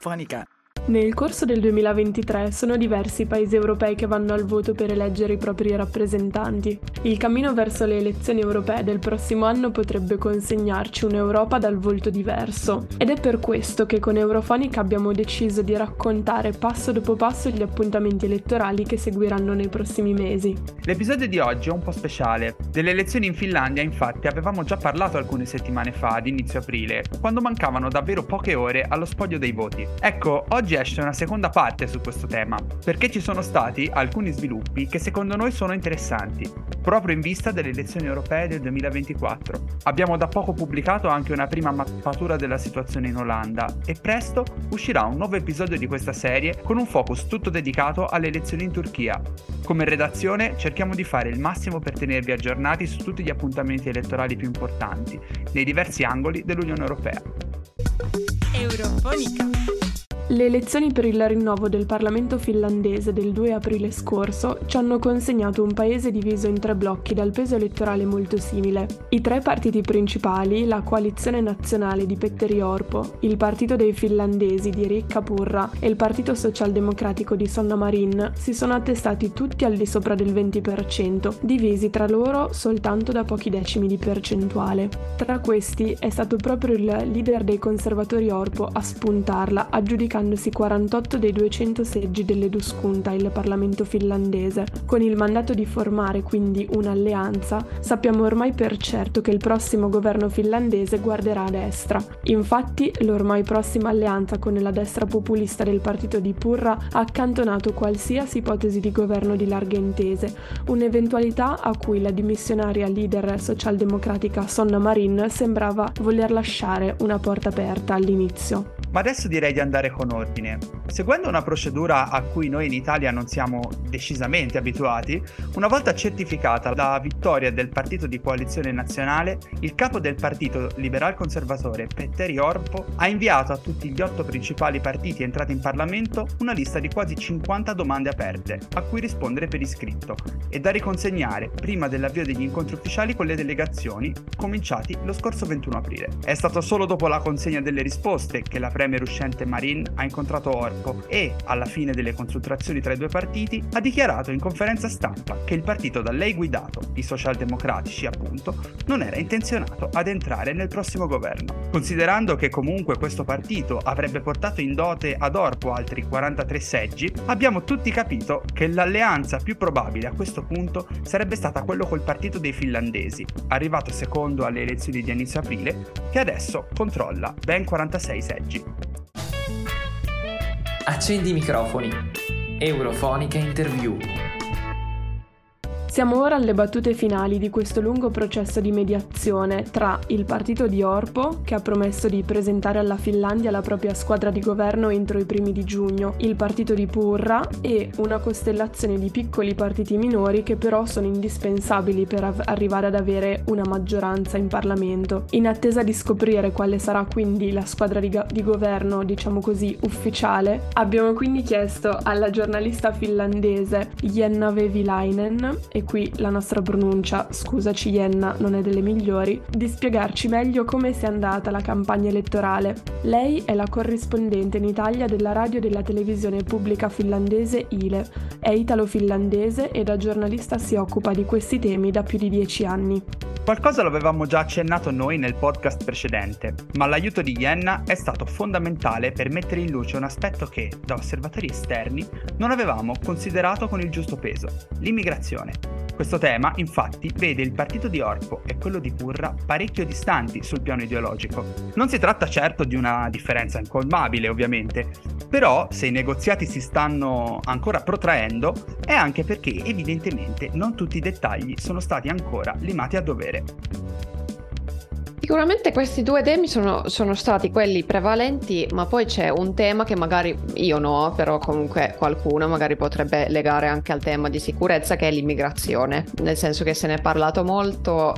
Eurofonica. Nel corso del 2023 sono diversi i paesi europei che vanno al voto per eleggere i propri rappresentanti. Il cammino verso le elezioni europee del prossimo anno potrebbe consegnarci un'Europa dal volto diverso ed è per questo che con Eurofonica abbiamo deciso di raccontare passo dopo passo gli appuntamenti elettorali che seguiranno nei prossimi mesi. L'episodio di oggi è un po' speciale. Delle elezioni in Finlandia infatti avevamo già parlato alcune settimane fa, ad inizio aprile, quando mancavano davvero poche ore allo spoglio dei voti. Ecco, oggi esce una seconda parte su questo tema, perché ci sono stati alcuni sviluppi che secondo noi sono interessanti, proprio in vista delle elezioni europee del 2024. Abbiamo da poco pubblicato anche una prima mappatura della situazione in Olanda e presto uscirà un nuovo episodio di questa serie con un focus tutto dedicato alle elezioni in Turchia. Come redazione cerchiamo di fare il massimo per tenervi aggiornati su tutti gli appuntamenti elettorali più importanti, nei diversi angoli dell'Unione Europea. Eurofonica. Le elezioni per il rinnovo del Parlamento finlandese del 2 aprile scorso ci hanno consegnato un paese diviso in tre blocchi dal peso elettorale molto simile. I tre partiti principali, la coalizione nazionale di Petteri Orpo, il partito dei finlandesi di Rikka Purra e il partito socialdemocratico di Sonna Marin, si sono attestati tutti al di sopra del 20%, divisi tra loro soltanto da pochi decimi di percentuale. Tra questi è stato proprio il leader dei conservatori Orpo a spuntarla, aggiudicando aggiudicandosi 48 dei 200 seggi dell'Eduskunta, il Parlamento finlandese. Con il mandato di formare quindi un'alleanza, sappiamo ormai per certo che il prossimo governo finlandese guarderà a destra. Infatti, l'ormai prossima alleanza con la destra populista del partito di Purra ha accantonato qualsiasi ipotesi di governo di larghe intese, un'eventualità a cui la dimissionaria leader socialdemocratica Sonna Marin sembrava voler lasciare una porta aperta all'inizio. Ma adesso direi di andare con ordine. Seguendo una procedura a cui noi in Italia non siamo decisamente abituati, una volta certificata la vittoria del partito di coalizione nazionale, il capo del partito liberal conservatore Petteri Orpo ha inviato a tutti gli otto principali partiti entrati in Parlamento una lista di quasi 50 domande aperte, a cui rispondere per iscritto, e da riconsegnare prima dell'avvio degli incontri ufficiali con le delegazioni, cominciati lo scorso 21 aprile. È stato solo dopo la consegna delle risposte che la premier uscente Marin ha incontrato Orpo e, alla fine delle consultazioni tra i due partiti, ha dichiarato in conferenza stampa che il partito da lei guidato, i socialdemocratici appunto, non era intenzionato ad entrare nel prossimo governo. Considerando che comunque questo partito avrebbe portato in dote ad Orpo altri 43 seggi, abbiamo tutti capito che l'alleanza più probabile a questo punto sarebbe stata quello col partito dei finlandesi, arrivato secondo alle elezioni di inizio aprile, che adesso controlla ben 46 seggi. Accendi i microfoni. Eurofonica Interview. Siamo ora alle battute finali di questo lungo processo di mediazione tra il partito di Orpo, che ha promesso di presentare alla Finlandia la propria squadra di governo entro i primi di giugno, il partito di Purra e una costellazione di piccoli partiti minori che però sono indispensabili per av- arrivare ad avere una maggioranza in Parlamento. In attesa di scoprire quale sarà quindi la squadra di, ga- di governo, diciamo così, ufficiale, abbiamo quindi chiesto alla giornalista finlandese Jenna Vevilainen e qui la nostra pronuncia, scusaci Jenna, non è delle migliori, di spiegarci meglio come sia andata la campagna elettorale. Lei è la corrispondente in Italia della radio e della televisione pubblica finlandese ILE, è italo-finlandese e da giornalista si occupa di questi temi da più di dieci anni. Qualcosa lo avevamo già accennato noi nel podcast precedente, ma l'aiuto di Jenna è stato fondamentale per mettere in luce un aspetto che, da osservatori esterni, non avevamo considerato con il giusto peso, l'immigrazione. Questo tema, infatti, vede il partito di Orpo e quello di Purra parecchio distanti sul piano ideologico. Non si tratta certo di una differenza incolmabile, ovviamente, però se i negoziati si stanno ancora protraendo è anche perché evidentemente non tutti i dettagli sono stati ancora limati a dovere. Sicuramente questi due temi sono, sono, stati quelli prevalenti, ma poi c'è un tema che magari io no, però comunque qualcuno magari potrebbe legare anche al tema di sicurezza, che è l'immigrazione, nel senso che se ne è parlato molto,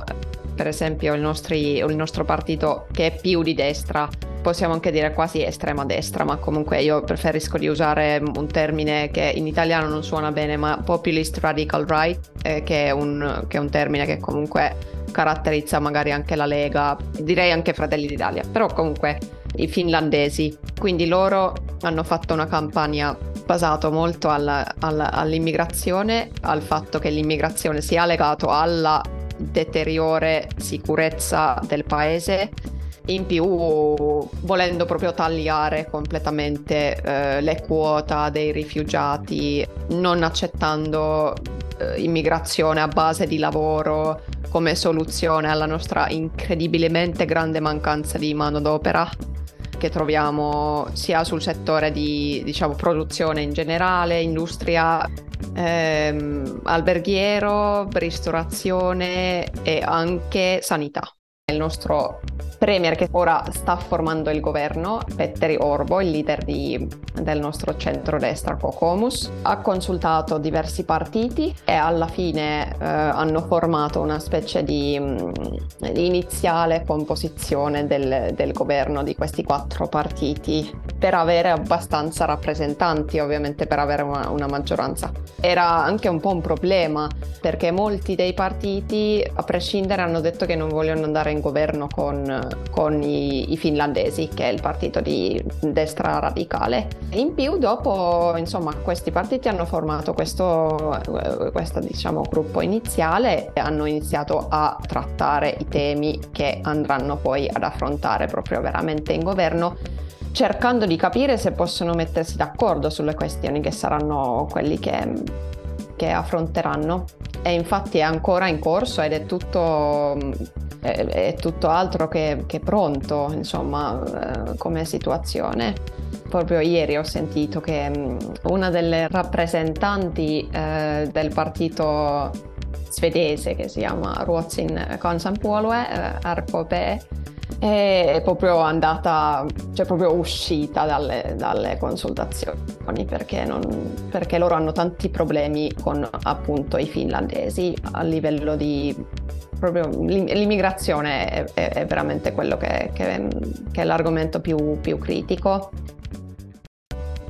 per esempio il, nostri, il nostro partito che è più di destra, possiamo anche dire quasi estrema destra, ma comunque io preferisco di usare un termine che in italiano non suona bene, ma populist radical right, eh, che, è un, che è un termine che comunque caratterizza magari anche la Lega, direi anche Fratelli d'Italia, però comunque i finlandesi. Quindi loro hanno fatto una campagna basata molto alla, alla, all'immigrazione, al fatto che l'immigrazione sia legato alla deteriore sicurezza del paese in più volendo proprio tagliare completamente eh, le quote dei rifugiati, non accettando eh, immigrazione a base di lavoro come soluzione alla nostra incredibilmente grande mancanza di manodopera che troviamo sia sul settore di diciamo, produzione in generale, industria, ehm, alberghiero, ristorazione e anche sanità. Il nostro premier che ora sta formando il governo, Petteri Orbo, il leader di, del nostro centrodestra Cocomus, ha consultato diversi partiti e alla fine eh, hanno formato una specie di, mh, mm, di iniziale composizione del, del governo di questi quattro partiti per avere abbastanza rappresentanti, ovviamente per avere una, una maggioranza. Era anche un po' un problema perché molti dei partiti, a prescindere, hanno detto che non vogliono andare in governo con, con i, i, finlandesi, che è il partito di destra radicale. In più, dopo, insomma, questi partiti hanno formato questo, questo diciamo, gruppo iniziale e hanno iniziato a trattare i temi che andranno poi ad affrontare proprio veramente in governo cercando di capire se possono mettersi d'accordo sulle questioni che saranno quelli che, che affronteranno. E infatti è ancora in corso ed è tutto è, tutto altro che, che pronto, insomma, eh, come situazione. Proprio ieri ho sentito che mm, una delle rappresentanti eh, del partito svedese che si chiama Ruotsin Kansanpuolue, eh, RKP, è proprio andata, cioè proprio uscita dalle, dalle consultazioni perché, non, perché, loro hanno tanti problemi con appunto i finlandesi a livello di proprio l'immigrazione è, è, è veramente quello che, che, che è l'argomento più, più critico.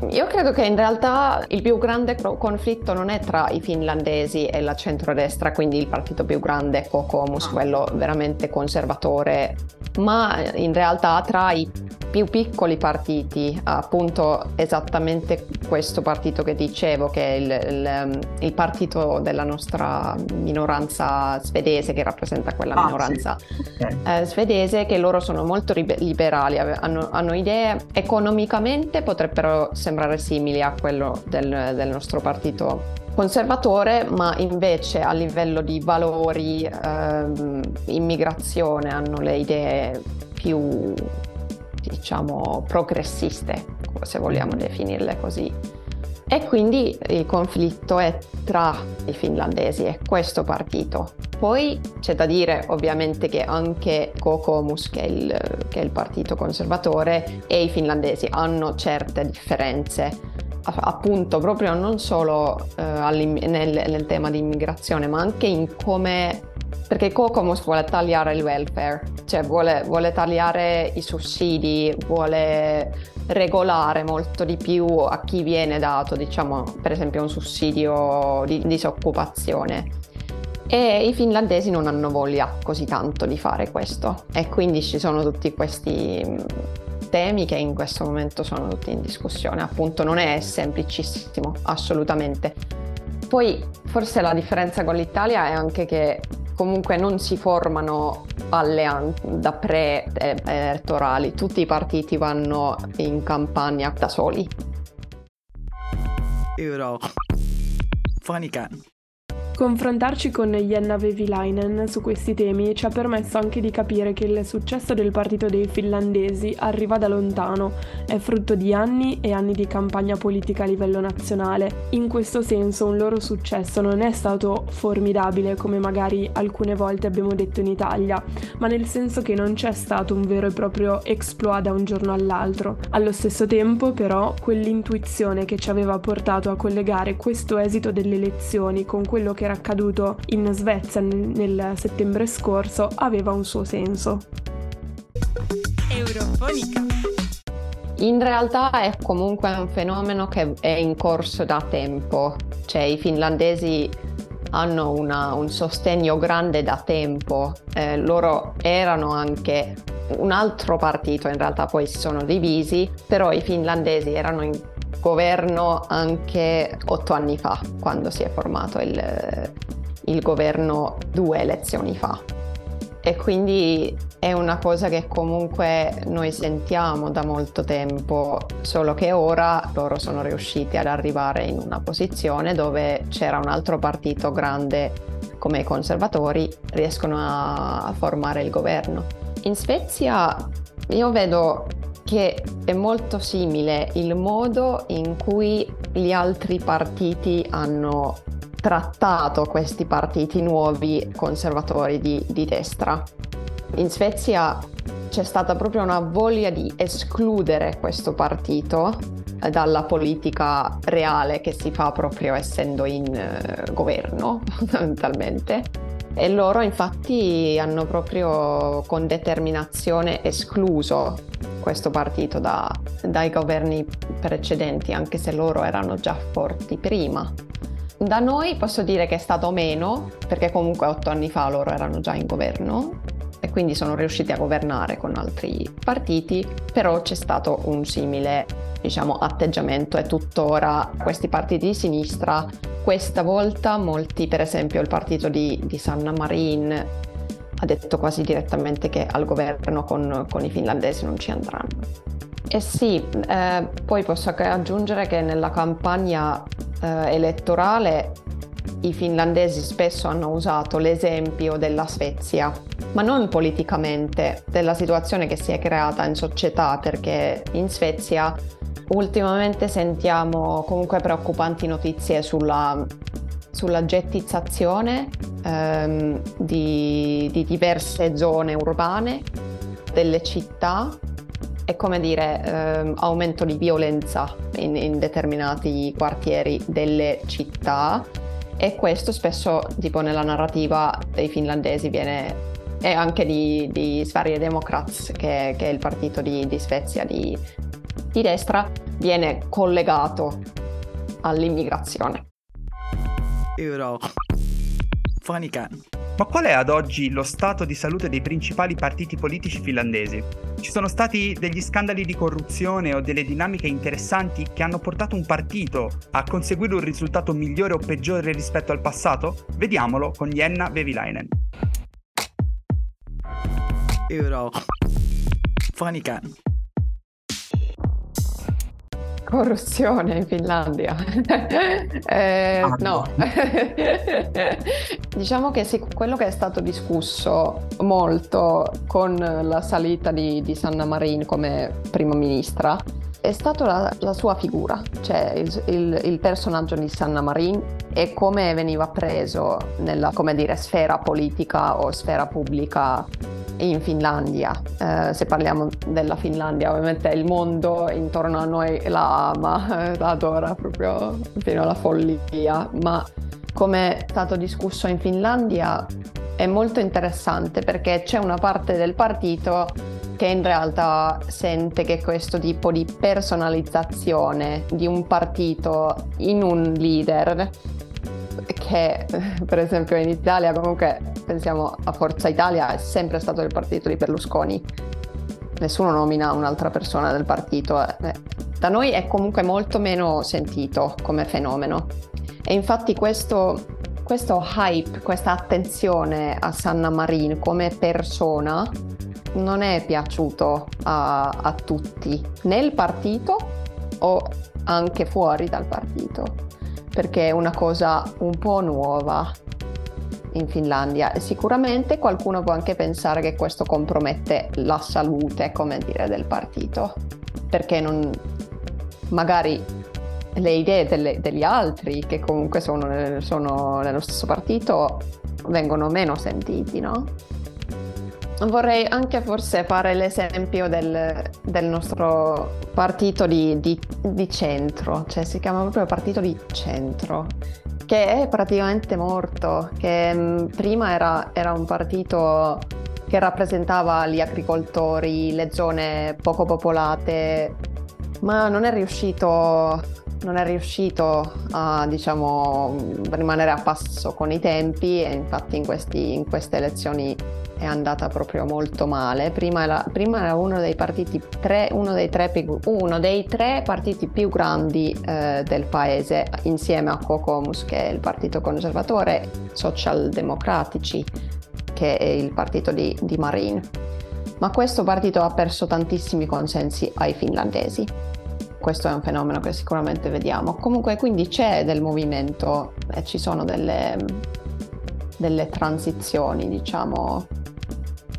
Io credo che in realtà il più grande conflitto non è tra i finlandesi e la centrodestra, quindi il partito più grande, Kokoomus, ah. quello veramente conservatore, ma in realtà tra i più piccoli partiti, appunto esattamente questo partito che dicevo, che è il, il, il partito della nostra minoranza svedese, che rappresenta quella ah, minoranza sì. okay. eh, svedese, che loro sono molto liberali, hanno, hanno, idee economicamente potrebbero sembrare simili a quello del, del nostro partito conservatore, ma invece a livello di valori, ehm, immigrazione, hanno le idee più diciamo progressiste, se vogliamo definirle così. E quindi il conflitto è tra i finlandesi e questo partito. Poi c'è da dire ovviamente che anche Kokoomus, che è il, che è il partito conservatore, e i finlandesi hanno certe differenze appunto proprio non solo eh, nel, nel, tema di immigrazione ma anche in come perché Kokomus vuole tagliare il welfare, cioè vuole, vuole tagliare i sussidi, vuole regolare molto di più a chi viene dato, diciamo, per esempio un sussidio di disoccupazione. E i finlandesi non hanno voglia così tanto di fare questo e quindi ci sono tutti questi mm, temi che in questo momento sono tutti in discussione. Appunto non è semplicissimo, assolutamente. Poi forse la differenza con l'Italia è anche che comunque non si formano alleanze da pre-elettorali, tutti i partiti vanno in campagna da soli. Euro. Fonica. Confrontarci con Jenna Vevilainen su questi temi ci ha permesso anche di capire che il successo del partito dei finlandesi arriva da lontano, è frutto di anni e anni di campagna politica a livello nazionale. In questo senso un loro successo non è stato formidabile come magari alcune volte abbiamo detto in Italia, ma nel senso che non c'è stato un vero e proprio exploit da un giorno all'altro. Allo stesso tempo però quell'intuizione che ci aveva portato a collegare questo esito delle elezioni con quello che era accaduto in Svezia nel, nel settembre scorso aveva un suo senso. Eurofonica. In realtà è comunque un fenomeno che è in corso da tempo, cioè i finlandesi hanno una, un sostegno grande da tempo, eh, loro erano anche un altro partito, in realtà poi si sono divisi, però i finlandesi erano in governo anche otto anni fa, quando si è formato il, il governo due elezioni fa. E quindi è una cosa che comunque noi sentiamo da molto tempo, solo che ora loro sono riusciti ad arrivare in una posizione dove c'era un altro partito grande come i conservatori, riescono a formare il governo. In Svezia io vedo che è molto simile il modo in cui gli altri partiti hanno trattato questi partiti nuovi conservatori di, di destra. In Svezia c'è stata proprio una voglia di escludere questo partito dalla politica reale che si fa proprio essendo in uh, governo, fondamentalmente. E loro infatti hanno proprio con determinazione escluso questo partito da, dai governi precedenti, anche se loro erano già forti prima. Da noi posso dire che è stato meno, perché comunque otto anni fa loro erano già in governo e quindi sono riusciti a governare con altri partiti, però c'è stato un simile diciamo, atteggiamento e tuttora questi partiti di sinistra, questa volta molti, per esempio il partito di, di Sanna Marin, ha detto quasi direttamente che al governo con, con i finlandesi non ci andranno. E sì, eh, poi posso aggiungere che nella campagna eh, elettorale i finlandesi spesso hanno usato l'esempio della Svezia, ma non politicamente, della situazione che si è creata in società, perché in Svezia ultimamente sentiamo comunque preoccupanti notizie sulla sulla gettizzazione ehm, di, di, diverse zone urbane, delle città e come dire ehm, aumento di violenza in, in, determinati quartieri delle città e questo spesso tipo nella narrativa dei finlandesi viene e anche di, di Sverige Democrats che, che, è il partito di, di Svezia di, di destra viene collegato all'immigrazione. Euro. Fonica. Ma qual è ad oggi lo stato di salute dei principali partiti politici finlandesi? Ci sono stati degli scandali di corruzione o delle dinamiche interessanti che hanno portato un partito a conseguire un risultato migliore o peggiore rispetto al passato? Vediamolo con Jenna Vevilainen. Euro. Fonica. Corruzione in Finlandia. eh, ah, no, diciamo che sì, quello che è stato discusso molto con la salita di, di Sanna Marin come prima ministra è stata la, la, sua figura, cioè il, il, il, personaggio di Sanna Marin e come veniva preso nella dire, sfera politica o sfera pubblica in Finlandia. Eh, se parliamo della Finlandia, ovviamente il mondo intorno a noi la ama, la adora proprio fino alla follia, ma come è stato discusso in Finlandia è molto interessante perché c'è una parte del partito che in realtà sente che questo tipo di personalizzazione di un partito in un leader che per esempio in Italia comunque pensiamo a Forza Italia è sempre stato il partito di Berlusconi. Nessuno nomina un'altra persona del partito eh, da noi è comunque molto meno sentito come fenomeno. E infatti questo, questo hype questa attenzione a Sanna Marin come persona non è piaciuto a, a tutti nel partito o anche fuori dal partito perché è una cosa un po' nuova in Finlandia. Sicuramente qualcuno può anche pensare che questo compromette la salute, come dire, del partito, perché non, magari le idee delle, degli altri che comunque sono, sono nello stesso partito vengono meno sentiti, no? Vorrei anche forse fare l'esempio del, del nostro partito di, di, di, centro, cioè si chiama proprio partito di centro, che è praticamente morto, che mm, prima era, era un partito che rappresentava gli agricoltori, le zone poco popolate, ma non è riuscito non è riuscito a diciamo, rimanere a passo con i tempi e infatti in, questi, in queste elezioni è andata proprio molto male. Prima era, prima era uno, dei tre, uno, dei tre, uno, dei tre, partiti più grandi eh, del paese, insieme a Cocomus, che è il partito conservatore, socialdemocratici, che è il partito di, di Marin. Ma questo partito ha perso tantissimi consensi ai finlandesi. Questo è un fenomeno che sicuramente vediamo. Comunque quindi c'è del movimento e ci sono delle, delle transizioni, diciamo,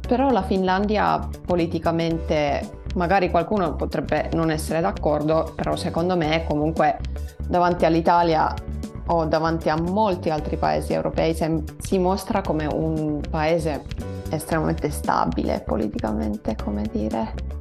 però la Finlandia politicamente, magari qualcuno potrebbe non essere d'accordo, però secondo me comunque davanti all'Italia o davanti a molti altri paesi europei si mostra come un paese estremamente stabile politicamente, come dire.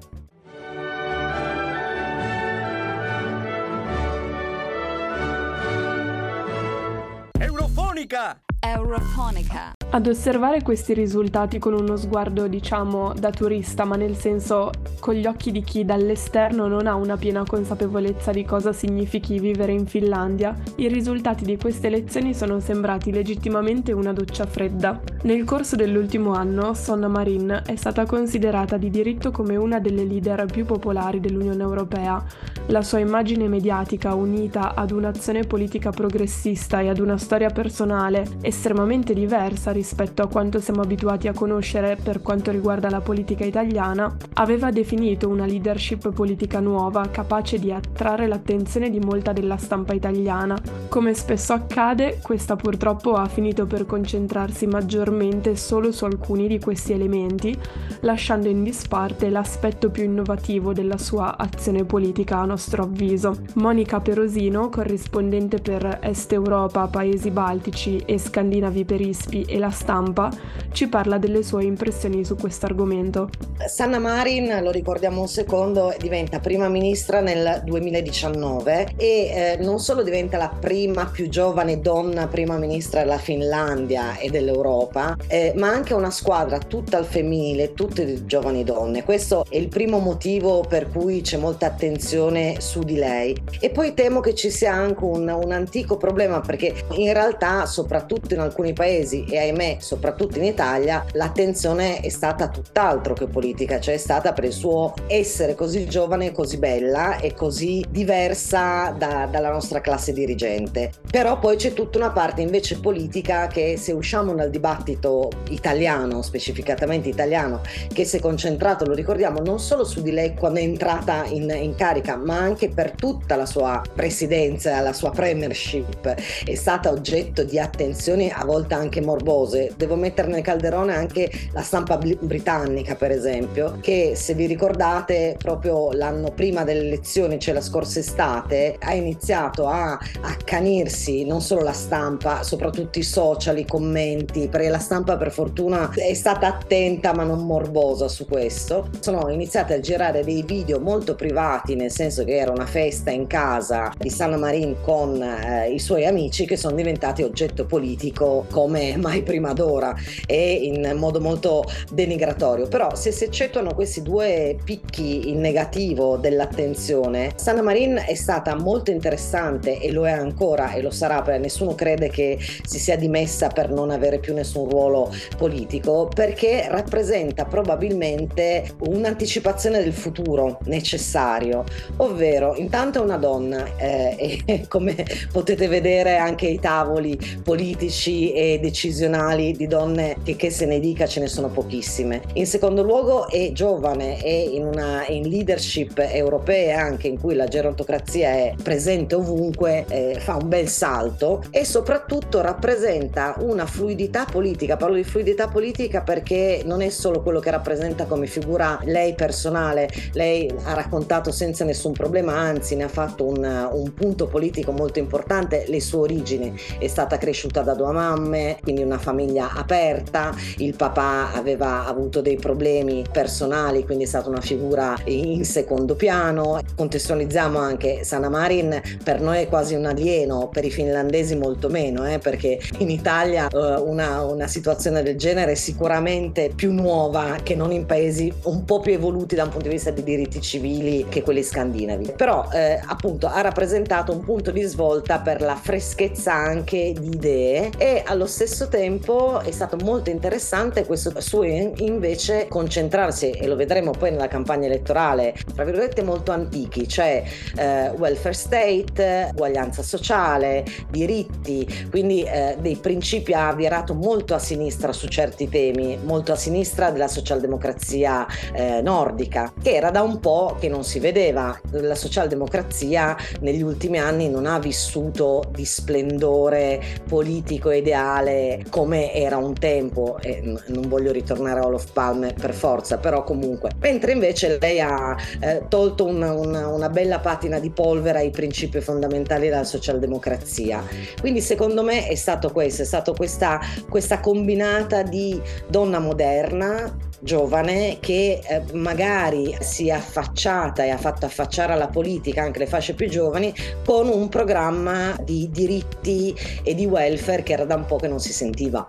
Eurofonica! Eurofonica. Ad osservare questi risultati con uno sguardo, diciamo, da turista, ma nel senso con gli occhi di chi dall'esterno non ha una piena consapevolezza di cosa significhi vivere in Finlandia, i risultati di queste elezioni sono sembrati legittimamente una doccia fredda. Nel corso dell'ultimo anno, Sonna Marin è stata considerata di diritto come una delle leader più popolari dell'Unione Europea. La sua immagine mediatica, unita ad un'azione politica progressista e ad una storia personale estremamente diversa rispetto a quanto siamo abituati a conoscere per quanto riguarda la politica italiana, aveva definito una leadership politica nuova capace di attrarre l'attenzione di molta della stampa italiana. Come spesso accade, questa purtroppo ha finito per concentrarsi maggiormente solo su alcuni di questi elementi, lasciando in disparte l'aspetto più innovativo della sua azione politica nostro avviso. Monica Perosino, corrispondente per Est Europa, Paesi Baltici e Scandinavi per ISPI e la stampa, ci parla delle sue impressioni su questo argomento. Sanna Marin, lo ricordiamo un secondo, diventa prima ministra nel 2019 e eh, non solo diventa la prima più giovane donna prima ministra della Finlandia e dell'Europa, eh, ma anche una squadra tutta al femminile, tutte giovani donne. Questo è il primo motivo per cui c'è molta attenzione su di lei. E poi temo che ci sia anche un, un antico problema perché in realtà, soprattutto in alcuni paesi e ahimè soprattutto in Italia, l'attenzione è stata tutt'altro che politica, cioè è stata per il suo essere così giovane, così bella e così diversa da, dalla nostra classe dirigente. Però poi c'è tutta una parte invece politica che se usciamo dal dibattito italiano, specificatamente italiano, che si è concentrato, lo ricordiamo, non solo su di lei quando è entrata in, in carica, ma anche per tutta la sua presidenza, la sua premiership, è stata oggetto di attenzioni a volte anche morbose. Devo mettere nel calderone anche la stampa britannica, per esempio, che se vi ricordate proprio l'anno prima delle elezioni, cioè la scorsa estate, ha iniziato a accanirsi non solo la stampa, soprattutto i social, i commenti, perché la stampa per fortuna è stata attenta ma non morbosa su questo. Sono iniziate a girare dei video molto privati, nel senso che era una festa in casa di Sanna Marin con eh, i suoi amici che sono diventati oggetto politico come mai prima d'ora e in modo molto denigratorio. Però se si eccettuano questi due picchi in negativo dell'attenzione, Sanna Marin è stata molto interessante e lo è ancora e lo sarà perché nessuno crede che si sia dimessa per non avere più nessun ruolo politico perché rappresenta probabilmente un'anticipazione del futuro necessario, ovvero intanto è una donna eh, e come potete vedere anche i tavoli politici e decisionali di donne che, che se ne dica ce ne sono pochissime. In secondo luogo è giovane e in una in leadership europee anche in cui la gerontocrazia è presente ovunque, eh, fa un bel salto e soprattutto rappresenta una fluidità politica. Parlo di fluidità politica perché non è solo quello che rappresenta come figura lei personale, lei ha raccontato senza nessun problema, anzi ne ha fatto un, un punto politico molto importante, le sue origini, è stata cresciuta da due mamme, quindi una famiglia aperta, il papà aveva avuto dei problemi personali, quindi è stata una figura in secondo piano. Contestualizziamo anche Sana Marin, per noi è quasi un alieno, per i finlandesi molto meno, eh, perché in Italia eh, una, una situazione del genere è sicuramente più nuova che non in paesi un po' più evoluti da un punto di vista di diritti civili che quelli scandinavi. Però eh, appunto ha rappresentato un punto di svolta per la freschezza anche di idee e allo stesso tempo è stato molto interessante questo suo invece concentrarsi e lo vedremo poi nella campagna elettorale tra virgolette molto antichi cioè eh, welfare state uguaglianza sociale diritti. Quindi eh, dei principi ha virato molto a sinistra su certi temi molto a sinistra della socialdemocrazia eh, nordica che era da un po' che non si vedeva la socialdemocrazia negli ultimi anni non ha vissuto di splendore politico ideale come era un tempo e non voglio ritornare a Olof Palme per forza però comunque. Mentre invece lei ha eh, tolto una, una, una, bella patina di polvere ai principi fondamentali della socialdemocrazia. Quindi secondo me è stato questo è stato questa, questa combinata di donna moderna giovane che eh, magari si è affacciata e ha fatto affacciare alla politica anche le fasce più giovani con un programma di diritti e di welfare che era da un po' che non si sentiva.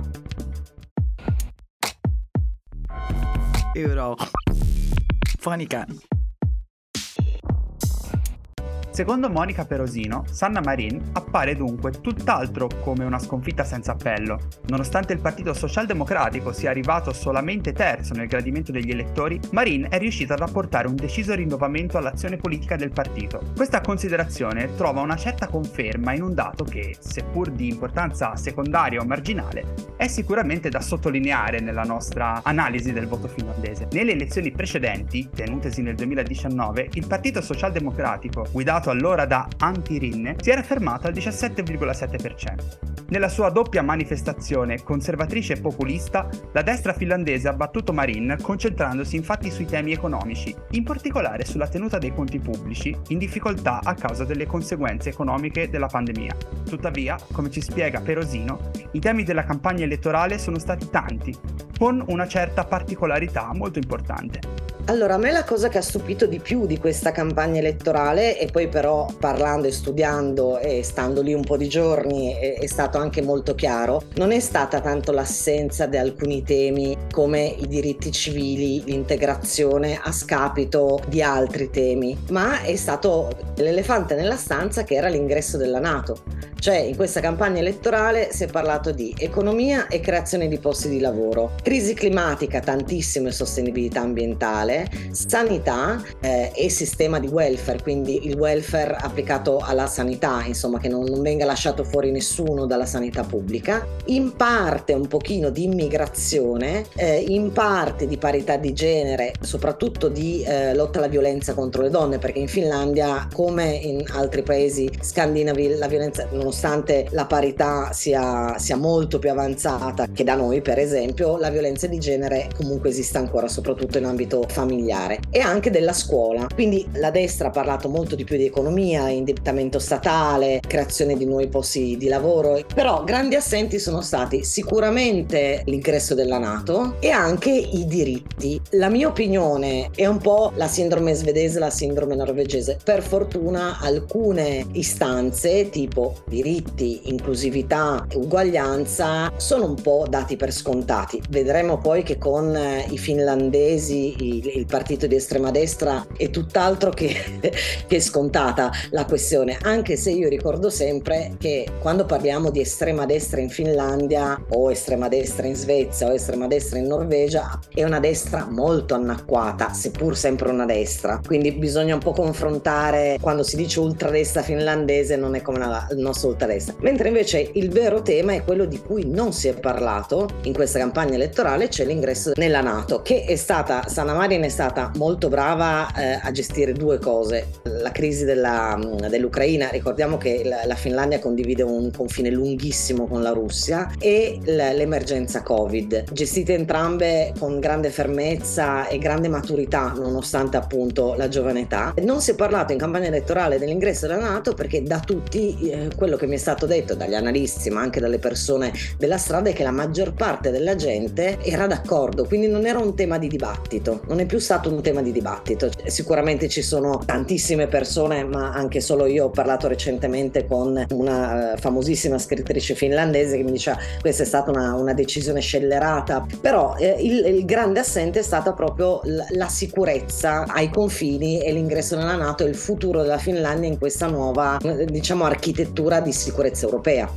Euro. Fonica. Secondo Monica Perosino, Sanna Marin appare dunque tutt'altro come una sconfitta senza appello. Nonostante il Partito Socialdemocratico sia arrivato solamente terzo nel gradimento degli elettori, Marin è riuscita ad apportare un deciso rinnovamento all'azione politica del partito. Questa considerazione trova una certa conferma in un dato che, seppur di importanza secondaria o marginale, è sicuramente da sottolineare nella nostra analisi del voto finlandese. Nelle elezioni precedenti, tenutesi nel 2019, il Partito Socialdemocratico, guidato votato allora da Anti-Rinne, si era fermato al 17,7%. Nella sua doppia manifestazione conservatrice e populista, la destra finlandese ha battuto Marin concentrandosi infatti sui temi economici, in particolare sulla tenuta dei conti pubblici in difficoltà a causa delle conseguenze economiche della pandemia. Tuttavia, come ci spiega Perosino, i temi della campagna elettorale sono stati tanti, con una certa particolarità molto importante. Allora, a me la cosa che ha stupito di più di questa campagna elettorale, e poi però parlando e studiando e stando lì un po' di giorni è, è, stato anche molto chiaro, non è stata tanto l'assenza di alcuni temi come i diritti civili, l'integrazione a scapito di altri temi, ma è stato l'elefante nella stanza che era l'ingresso della Nato. Cioè in questa campagna elettorale si è parlato di economia e creazione di posti di lavoro, crisi climatica, tantissimo e sostenibilità ambientale, sanità eh, e sistema di welfare, quindi il welfare applicato alla sanità, insomma che non, non venga lasciato fuori nessuno dalla sanità pubblica, in parte un pochino di immigrazione, eh, in parte di parità di genere, soprattutto di eh, lotta alla violenza contro le donne, perché in Finlandia come in altri paesi scandinavi la violenza non nonostante la parità sia, sia, molto più avanzata che da noi, per esempio, la violenza di genere comunque esiste ancora, soprattutto in ambito familiare e anche della scuola. Quindi la destra ha parlato molto di più di economia, indebitamento statale, creazione di nuovi posti di lavoro, però grandi assenti sono stati sicuramente l'ingresso della Nato e anche i diritti. La mia opinione è un po' la sindrome svedese, la sindrome norvegese. Per fortuna alcune istanze tipo diritti inclusività uguaglianza sono un po' dati per scontati. Vedremo poi che con i finlandesi il, il partito di estrema destra è tutt'altro che, che scontata la questione, anche se io ricordo sempre che quando parliamo di estrema destra in Finlandia o estrema destra in Svezia o estrema destra in Norvegia è una destra molto anacquata, seppur sempre una destra. Quindi bisogna un po' confrontare quando si dice ultradestra finlandese non è come la, il nostro molta destra. Mentre invece il vero tema è quello di cui non si è parlato in questa campagna elettorale, c'è l'ingresso nella Nato, che è stata, Sanna Marin è stata molto brava eh, a gestire due cose. La crisi della, dell'Ucraina, ricordiamo che la, la, Finlandia condivide un confine lunghissimo con la Russia, e l'emergenza Covid, gestite entrambe con grande fermezza e grande maturità, nonostante appunto la giovane età. Non si è parlato in campagna elettorale dell'ingresso della Nato perché da tutti eh, quello che mi è stato detto dagli analisti ma anche dalle persone della strada è che la maggior parte della gente era d'accordo, quindi non era un tema di dibattito, non è più stato un tema di dibattito. Sicuramente ci sono tantissime persone, ma anche solo io ho parlato recentemente con una uh, famosissima scrittrice finlandese che mi diceva questa è stata una, una decisione scellerata, però eh, il, il, grande assente è stata proprio la, la sicurezza ai confini e l'ingresso nella Nato e il futuro della Finlandia in questa nuova diciamo architettura di sicurezza europea.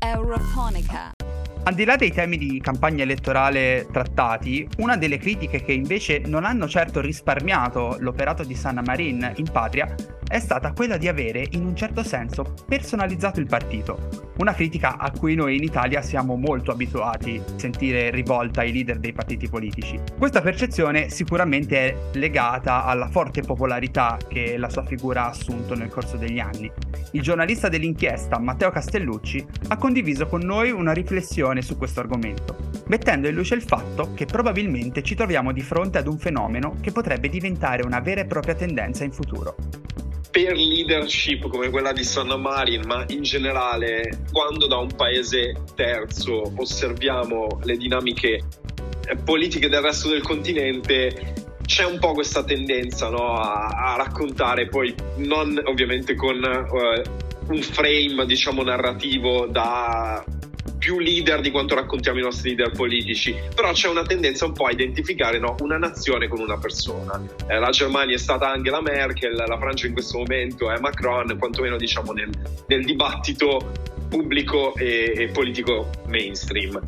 Eurofonica! Al di là dei temi di campagna elettorale trattati, una delle critiche che invece non hanno certo risparmiato l'operato di Sanna Marin in patria è stata quella di avere in un certo senso personalizzato il partito. Una critica a cui noi in Italia siamo molto abituati a sentire rivolta ai leader dei partiti politici. Questa percezione sicuramente è legata alla forte popolarità che la sua figura ha assunto nel corso degli anni. Il giornalista dell'inchiesta Matteo Castellucci ha condiviso con noi una riflessione su questo argomento, mettendo in luce il fatto che probabilmente ci troviamo di fronte ad un fenomeno che potrebbe diventare una vera e propria tendenza in futuro. Per leadership come quella di Sanna Marin, ma in generale, quando da un paese terzo osserviamo le dinamiche eh, politiche del resto del continente, c'è un po' questa tendenza no, a, a, raccontare, poi non ovviamente con uh, un frame diciamo narrativo da più leader di quanto raccontiamo i nostri leader politici, però c'è una tendenza un po' a identificare no, una nazione con una persona. Eh, la Germania è stata Angela Merkel, la Francia in questo momento è Macron, quantomeno diciamo nel, nel dibattito pubblico e, e politico mainstream.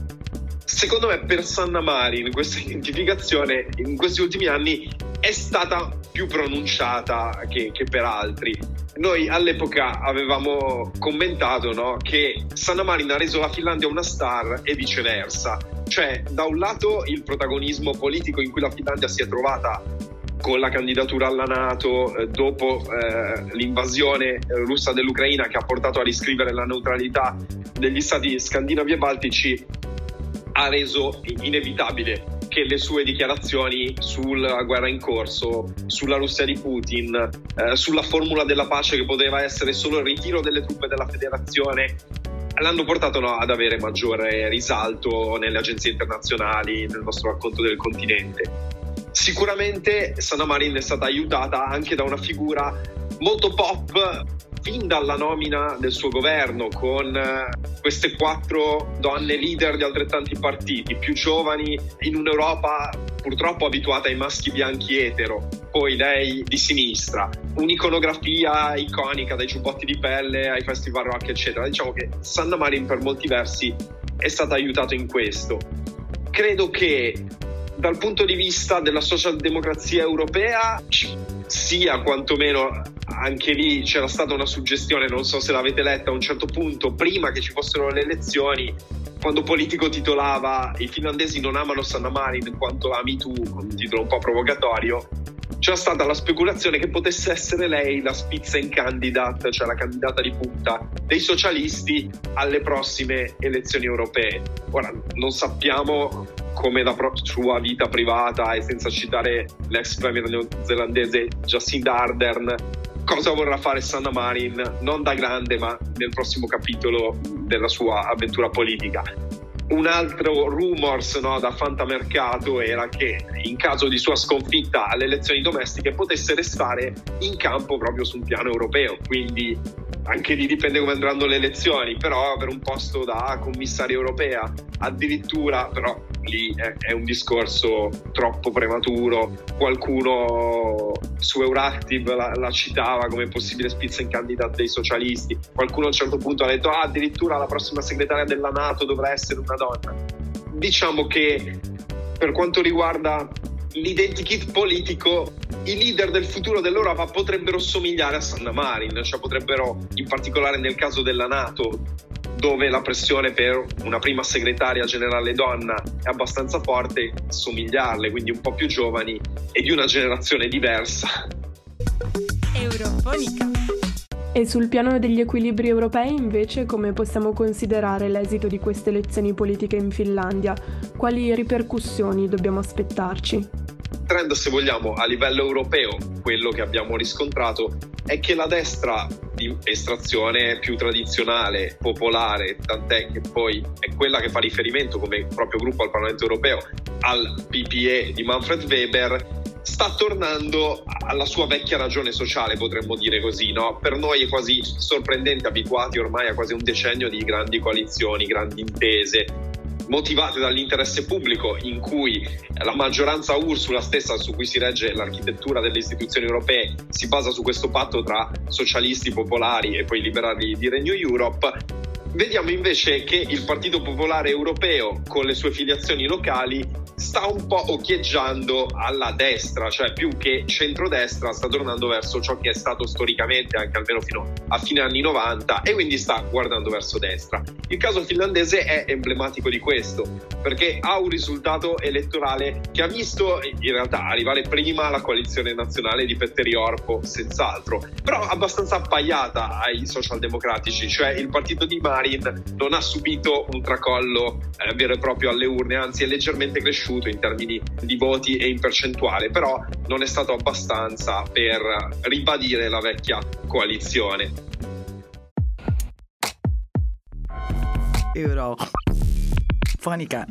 Secondo me per Sanna Marin questa identificazione in questi ultimi anni è stata più pronunciata che, che per altri. Noi all'epoca avevamo commentato no, che Sanna Marin ha reso la Finlandia una star e viceversa. Cioè, da un lato il protagonismo politico in cui la Finlandia si è trovata con la candidatura alla Nato eh, dopo eh, l'invasione russa dell'Ucraina che ha portato a riscrivere la neutralità degli stati scandinavi e baltici ha reso inevitabile che le sue dichiarazioni sulla guerra in corso, sulla Russia di Putin, eh, sulla formula della pace che poteva essere solo il ritiro delle truppe della federazione, l'hanno portato no, ad avere maggiore risalto nelle agenzie internazionali, nel nostro racconto del continente. Sicuramente Sanna Marin è stata aiutata anche da una figura molto pop fin dalla nomina del suo governo con eh, queste quattro donne leader di altrettanti partiti, più giovani in un'Europa purtroppo abituata ai maschi bianchi etero, poi lei di sinistra, un'iconografia iconica dai giubbotti di pelle ai festival rock eccetera. Diciamo che Sanna Marin per molti versi è stata aiutata in questo. Credo che dal punto di vista della socialdemocrazia europea sia quantomeno anche lì c'era stata una suggestione, non so se l'avete letta a un certo punto, prima che ci fossero le elezioni, quando Politico titolava I finlandesi non amano Sanna Marin quanto ami tu, un titolo un po' provocatorio, c'era stata la speculazione che potesse essere lei la Spitzen candidate, cioè la candidata di punta dei socialisti alle prossime elezioni europee. Ora non sappiamo come la sua vita privata e senza citare l'ex premier neozelandese Jacinda Ardern cosa vorrà fare Sanna Marin non da grande ma nel prossimo capitolo della sua avventura politica. Un altro rumors no, da fantamercato era che in caso di sua sconfitta alle elezioni domestiche potesse restare in campo proprio su un piano europeo, quindi anche lì dipende come andranno le elezioni, però per un posto da commissaria europea, addirittura però lì è, un discorso troppo prematuro, qualcuno su Euractiv la, la citava come possibile candidate dei socialisti, qualcuno a un certo punto ha detto ah, addirittura la prossima segretaria della Nato dovrà essere una donna. Diciamo che per quanto riguarda l'identikit politico, i leader del futuro dell'Europa potrebbero somigliare a Sanna Marin, cioè potrebbero, in particolare nel caso della Nato, dove la pressione per una prima segretaria generale donna è abbastanza forte, somigliarle, quindi un po' più giovani e di una generazione diversa. Eurofonica. E sul piano degli equilibri europei invece come possiamo considerare l'esito di queste elezioni politiche in Finlandia? Quali ripercussioni dobbiamo aspettarci? Trend, se vogliamo, a livello europeo, quello che abbiamo riscontrato è che la destra di estrazione più tradizionale, popolare, tant'è che poi è quella che fa riferimento come proprio gruppo al Parlamento europeo al PPE di Manfred Weber, sta tornando alla sua vecchia ragione sociale, potremmo dire così. No? Per noi è quasi sorprendente, abituati ormai a quasi un decennio di grandi coalizioni, grandi intese, motivate dall'interesse pubblico in cui la maggioranza Ursula stessa su cui si regge l'architettura delle istituzioni europee si basa su questo patto tra socialisti popolari e poi liberali di Renew Europe Vediamo invece che il Partito Popolare Europeo, con le sue filiazioni locali, sta un po' occhieggiando alla destra, cioè più che centrodestra, sta tornando verso ciò che è stato storicamente, anche almeno fino a fine anni 90, e quindi sta guardando verso destra. Il caso finlandese è emblematico di questo, perché ha un risultato elettorale che ha visto in realtà arrivare prima la coalizione nazionale di Petteri Orpo, senz'altro, però abbastanza appaiata ai socialdemocratici, cioè il partito di Mari Marin non ha subito un tracollo eh, vero e proprio alle urne, anzi è leggermente cresciuto in termini di voti e in percentuale, però non è stato abbastanza per ribadire la vecchia coalizione. Euro. Fonica.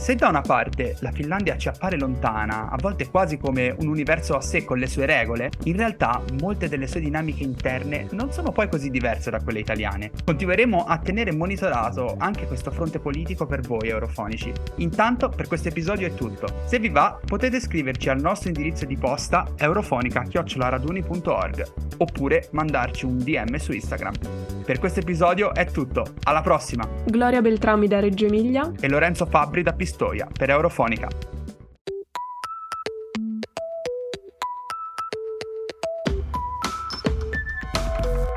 Se da una parte la Finlandia ci appare lontana, a volte quasi come un universo a sé con le sue regole, in realtà molte delle sue dinamiche interne non sono poi così diverse da quelle italiane. Continueremo a tenere monitorato anche questo fronte politico per voi eurofonici. Intanto per questo episodio è tutto. Se vi va potete scriverci al nostro indirizzo di posta eurofonica.raduni.org oppure mandarci un DM su Instagram. Per questo episodio è tutto, alla prossima! Gloria Beltrami da Reggio Emilia e Lorenzo Fabbri da Pistoia. Pistoia per Eurofonica.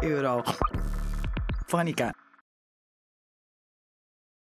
Eurofonica.